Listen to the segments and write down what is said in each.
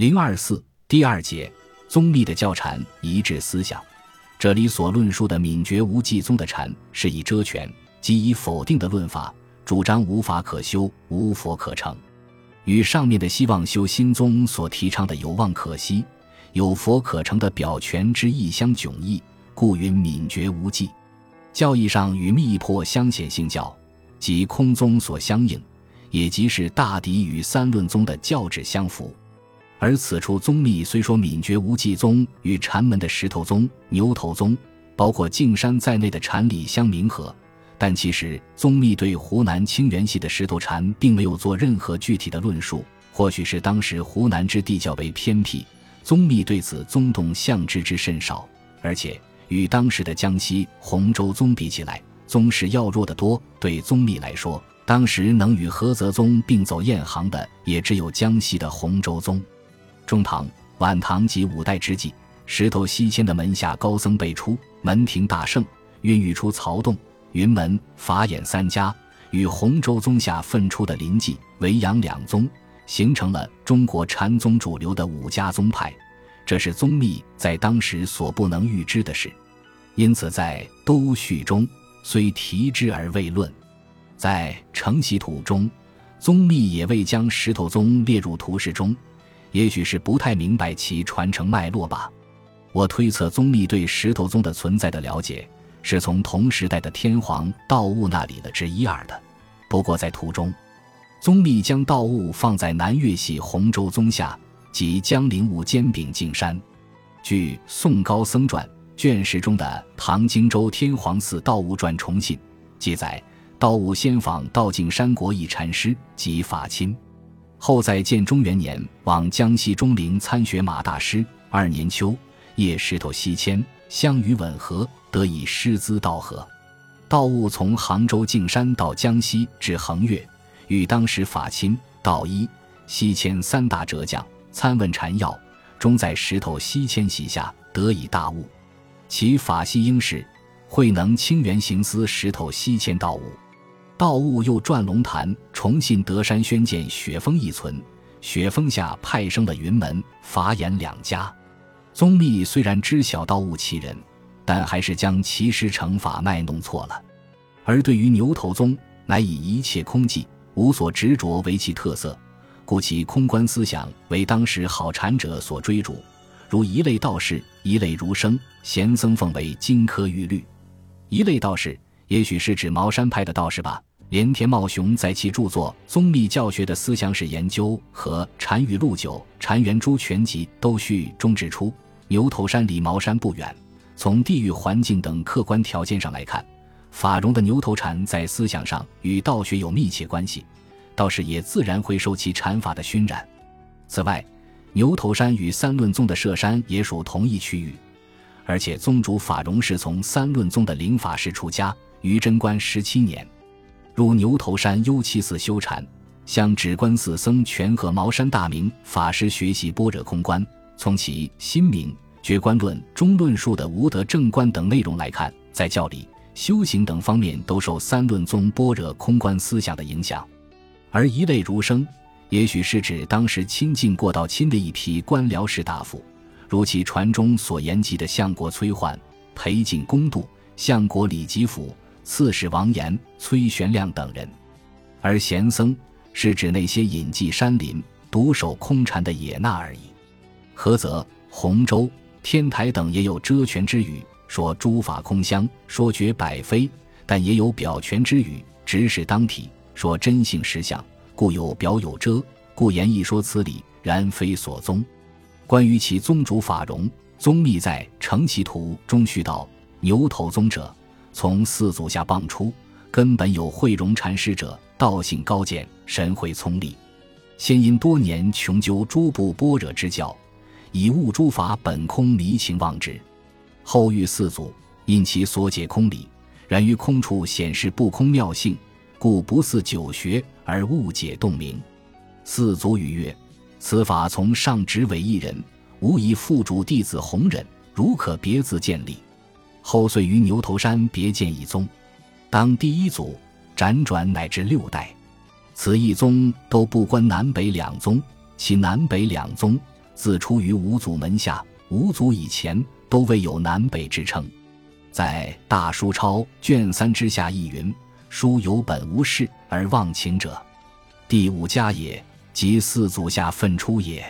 零二四第二节宗密的教禅一致思想。这里所论述的泯绝无忌宗的禅，是以遮权即以否定的论法，主张无法可修，无佛可成，与上面的希望修心宗所提倡的有望可惜，有佛可成的表权之意相迥异，故云泯绝无忌。教义上与密破相显性教，即空宗所相应，也即是大抵与三论宗的教旨相符。而此处宗密虽说敏绝无忌宗与禅门的石头宗、牛头宗，包括径山在内的禅理相冥合，但其实宗密对湖南清源系的石头禅并没有做任何具体的论述。或许是当时湖南之地较为偏僻，宗密对此宗洞相知之甚少，而且与当时的江西洪州宗比起来，宗势要弱得多。对宗密来说，当时能与菏泽宗并走雁行的，也只有江西的洪州宗。中唐、晚唐及五代之际，石头西迁的门下高僧辈出，门庭大盛，孕育出曹洞、云门、法眼三家，与洪州宗下分出的临济、维扬两宗，形成了中国禅宗主流的五家宗派。这是宗密在当时所不能预知的事，因此在《都序》中虽提之而未论，在《承袭图》中，宗密也未将石头宗列入图示中。也许是不太明白其传承脉络吧。我推测宗密对石头宗的存在的了解，是从同时代的天皇道悟那里的知一二的。不过在途中，宗密将道悟放在南岳系洪州宗下，即江陵悟兼秉径山。据《宋高僧传》卷十中的《唐荆州天皇寺道悟传重信》记载，道悟先访道径山国一禅师及法亲。后在建中元年，往江西钟陵参学马大师。二年秋，谒石头西迁，相与吻合，得以师资道合。道悟从杭州径山到江西至衡岳，与当时法钦、道一、西迁三大哲将参问禅要，终在石头西迁席下得以大悟。其法系应是慧能清源行思石头西迁道悟。道悟又转龙潭，重信德山宣鉴雪峰一存，雪峰下派生了云门、法眼两家。宗密虽然知晓道悟其人，但还是将其师成法脉弄错了。而对于牛头宗，乃以一切空寂、无所执着为其特色，故其空观思想为当时好禅者所追逐。如一类道士，一类儒生，贤僧奉为金科玉律。一类道士，也许是指茅山派的道士吧。连田茂雄在其著作《宗密教学的思想史研究》和《禅语录九》《禅元珠全集》都序中指出，牛头山离茅山不远，从地域环境等客观条件上来看，法融的牛头禅在思想上与道学有密切关系，道士也自然会受其禅法的熏染。此外，牛头山与三论宗的舍山也属同一区域，而且宗主法融是从三论宗的灵法师出家，于贞观十七年。入牛头山幽栖寺修禅，向止观寺僧权和茅山大明法师学习般若空观。从其《心明觉观论》中论述的无德正观等内容来看，在教理、修行等方面都受三论宗般若空观思想的影响。而一类儒生，也许是指当时亲近过道亲的一批官僚士大夫，如其传中所言及的相国崔焕、裴景公度、相国李吉甫。刺史王延、崔玄亮等人，而贤僧是指那些隐迹山林、独守空禅的野衲而已。菏泽、洪州、天台等也有遮权之语，说诸法空相，说绝百非；但也有表权之语，直视当体，说真性实相，故有表有遮，故言一说此理，然非所宗。关于其宗主法融，宗密在《成其图》中叙道：牛头宗者。从四祖下傍出，根本有慧容禅师者，道性高见，神会聪丽。先因多年穷究诸部般若之教，以悟诸法本空迷情忘之。后遇四祖，因其所解空理，然于空处显示不空妙性，故不似久学而误解洞明。四祖语曰：“此法从上直为一人，无以复主弟子弘忍，如可别自建立。”后遂于牛头山别建一宗，当第一祖，辗转乃至六代，此一宗都不关南北两宗，其南北两宗自出于五祖门下，五祖以前都未有南北之称。在《大书钞》卷三之下亦云：“书有本无事而忘情者，第五家也，即四祖下分出也。”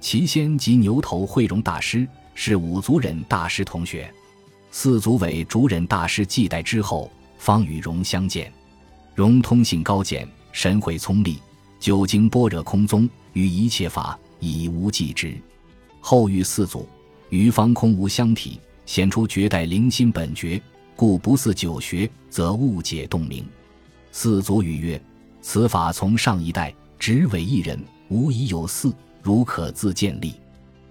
其先即牛头慧荣大师，是五祖人大师同学。四祖为主忍大师继代之后，方与荣相见。荣通性高简，神会聪丽，久经般若空宗，于一切法已无继之。后遇四祖，于方空无相体。显出绝代灵心本觉，故不似九学，则误解洞明。四祖语曰：“此法从上一代，只为一人，无疑有四，如可自建立。”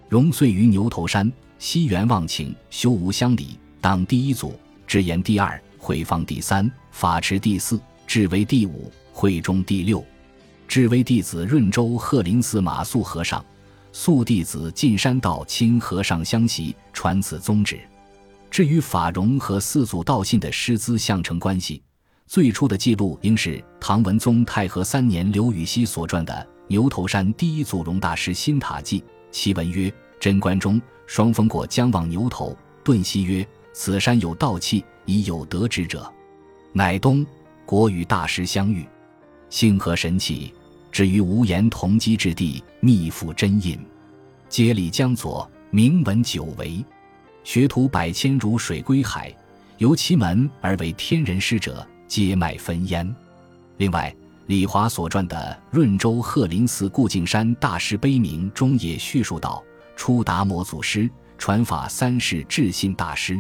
荣遂于牛头山西园忘情，修无相理，当第一祖，智言第二，会方第三，法持第四，智为第五，会中第六。智为弟子润州鹤林寺马素和尚。素弟子进山道亲和尚相袭，传此宗旨。至于法融和四祖道信的师资相承关系，最初的记录应是唐文宗太和三年刘禹锡所撰的《牛头山第一祖融大师新塔记》，其文曰：“贞观中，双峰过江望牛头，顿息曰：‘此山有道气，以有德之者，乃东国与大师相遇，幸合神气。’”至于无言同机之地，密付真印，接力江左，名闻久违。学徒百千如水归海，由其门而为天人师者，皆脉分焉。另外，李华所传的《润州鹤林寺顾敬山大师碑铭》中也叙述道：初达摩祖师，传法三世智信大师，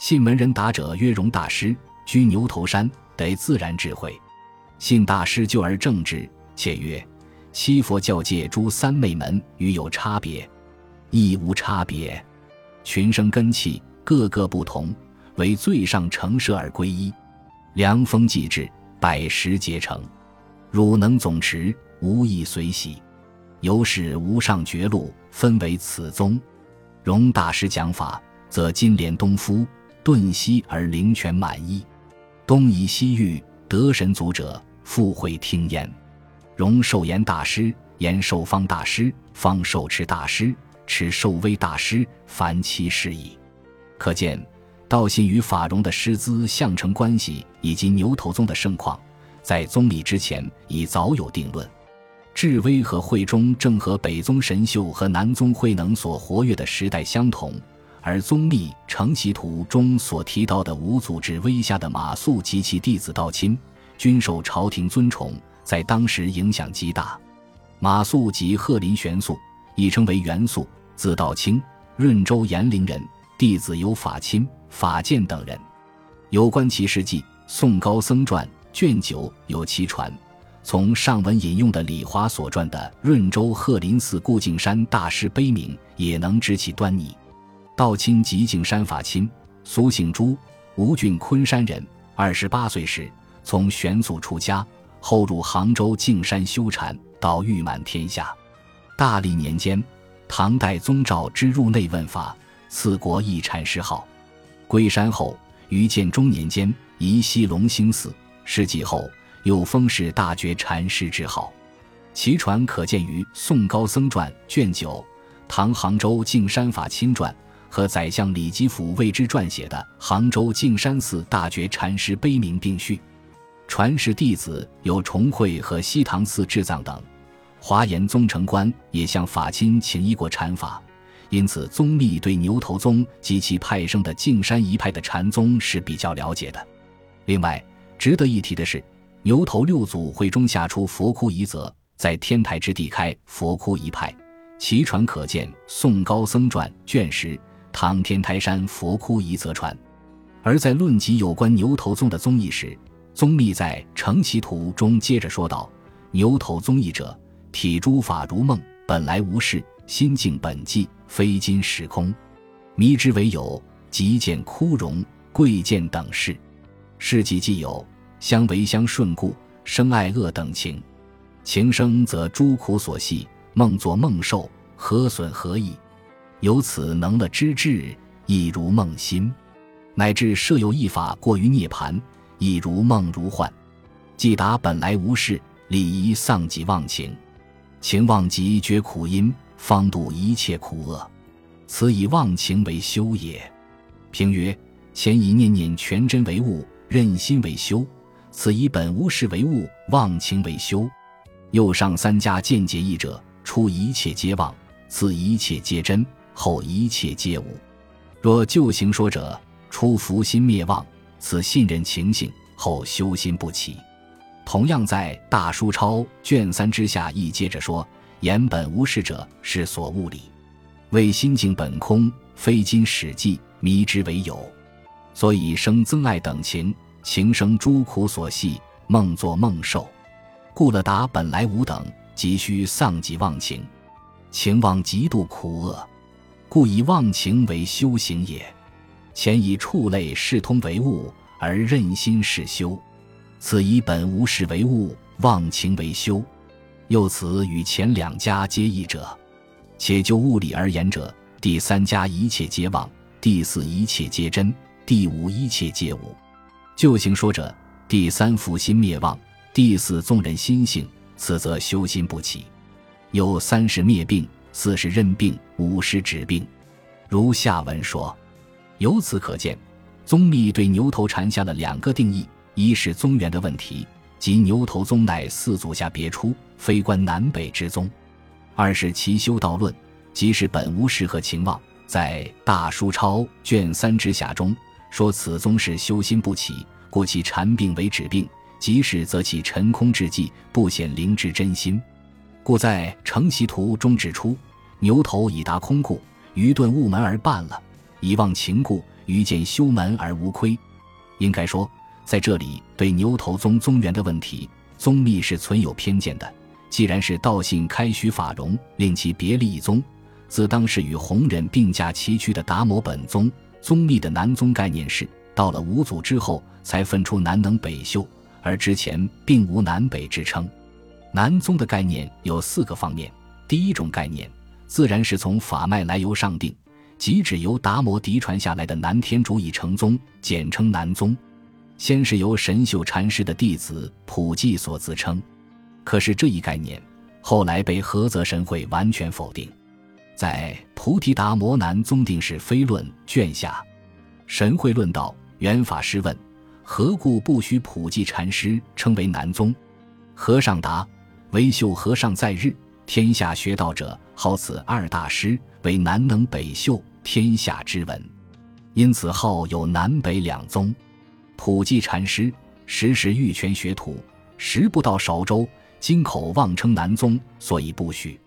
信门人达者曰荣大师，居牛头山，得自然智慧。信大师就而正之。且曰：七佛教界诸三昧门与有差别，亦无差别。群生根器各个不同，为最上成舍而归一。凉风既至，百十皆成。汝能总持，无亦随喜。由是无上绝路，分为此宗。容大师讲法，则金莲东夫，顿息而灵泉满溢。东夷西域得神足者，复会听焉。容寿延大师、延寿方大师、方寿持大师、持寿威大师，凡其事矣。可见道信与法融的师资相承关系，以及牛头宗的盛况，在宗立之前已早有定论。智威和慧中正和北宗神秀和南宗慧能所活跃的时代相同，而宗立承袭图中所提到的五祖之威下的马谡及其弟子道亲，均受朝廷尊崇。在当时影响极大，马谡及鹤林玄素，亦称为元素，字道清，润州延陵人，弟子有法钦、法鉴等人。有关其事迹，《宋高僧传》卷九有其传。从上文引用的李华所传的《润州鹤林寺顾敬山大师碑铭》，也能知其端倪。道清即敬山法钦，苏姓朱，吴郡昆山人。二十八岁时，从玄祖出家。后入杭州径山修禅，到誉满天下。大历年间，唐代宗诏之入内问法，赐国一禅师号。归山后，于建中年间移西龙兴寺。世纪后，又封是大觉禅师之号。其传可见于《宋高僧传》卷九，《唐杭州径山法亲传》和宰相李吉甫为之撰写的《杭州径山寺大觉禅师碑铭》并序。传世弟子有重会和西塘寺智藏等，华严宗成观也向法亲请依过禅法，因此宗密对牛头宗及其派生的径山一派的禅宗是比较了解的。另外，值得一提的是，牛头六祖会中下出佛窟一则，在天台之地开佛窟一派，其传可见《宋高僧传》卷十《唐天台山佛窟一则传》，而在论及有关牛头宗的宗义时。宗密在《成其图》中接着说道：“牛头宗义者，体诸法如梦，本来无事，心境本寂，非今时空。迷之为有，即见枯荣、贵贱等事。事即既有，相为相顺故，生爱恶等情。情生则诸苦所系，梦作梦受，何损何益？由此能乐之智，亦如梦心，乃至设有一法过于涅盘。”亦如梦如幻，既达本来无事，理宜丧己忘情，情忘即绝苦因，方度一切苦厄。此以忘情为修也。评曰：前以念念全真为物，任心为修；此以本无事为物，忘情为修。右上三家见解义者，出一切皆妄，此一切皆真，后一切皆无。若旧行说者，初福心灭妄，此信任情形，后修心不起。同样在《大书钞》卷三之下，亦接着说：言本无事者，是所悟理；为心境本空，非今史记迷之为有。所以生憎爱等情，情生诸苦所系，梦作梦受。故了达本来无等，急需丧己忘情，情忘极度苦厄，故以忘情为修行也。前以触类视通为物，而任心是修；此以本无事为物，忘情为修。又此与前两家皆异者。且就物理而言者，第三家一切皆妄，第四一切皆真，第五一切皆无。就行说者，第三复心灭妄。第四纵人心性，此则修心不起。有三是灭病，四是认病，五是止病。如下文说。由此可见，宗密对牛头禅下了两个定义：一是宗源的问题，即牛头宗乃四祖下别出，非关南北之宗；二是其修道论，即是本无事和情妄。在《大书钞》卷三之下中说，此宗是修心不起，故其禅病为止病。即使则其尘空之际，不显灵之真心，故在《成习图》中指出：牛头已达空故，愚钝悟门而半了；以忘情故，愚见修门而无亏。应该说，在这里对牛头宗宗源的问题，宗密是存有偏见的。既然是道信开许法融，令其别立一宗，自当是与弘忍并驾齐驱的达摩本宗。宗密的南宗概念是，到了五祖之后，才分出南能北秀。而之前并无南北之称，南宗的概念有四个方面。第一种概念，自然是从法脉来由上定，即指由达摩嫡传下来的南天竺已成宗，简称南宗。先是由神秀禅师的弟子普济所自称，可是这一概念后来被菏泽神会完全否定。在《菩提达摩南宗定是非论》卷下，神会论道：元法师问。何故不许普济禅师称为南宗？和尚答：为秀和尚在日，天下学道者号此二大师为南能北秀，天下之闻。因此号有南北两宗。普济禅师时时玉泉学徒，时不到韶州，今口妄称南宗，所以不许。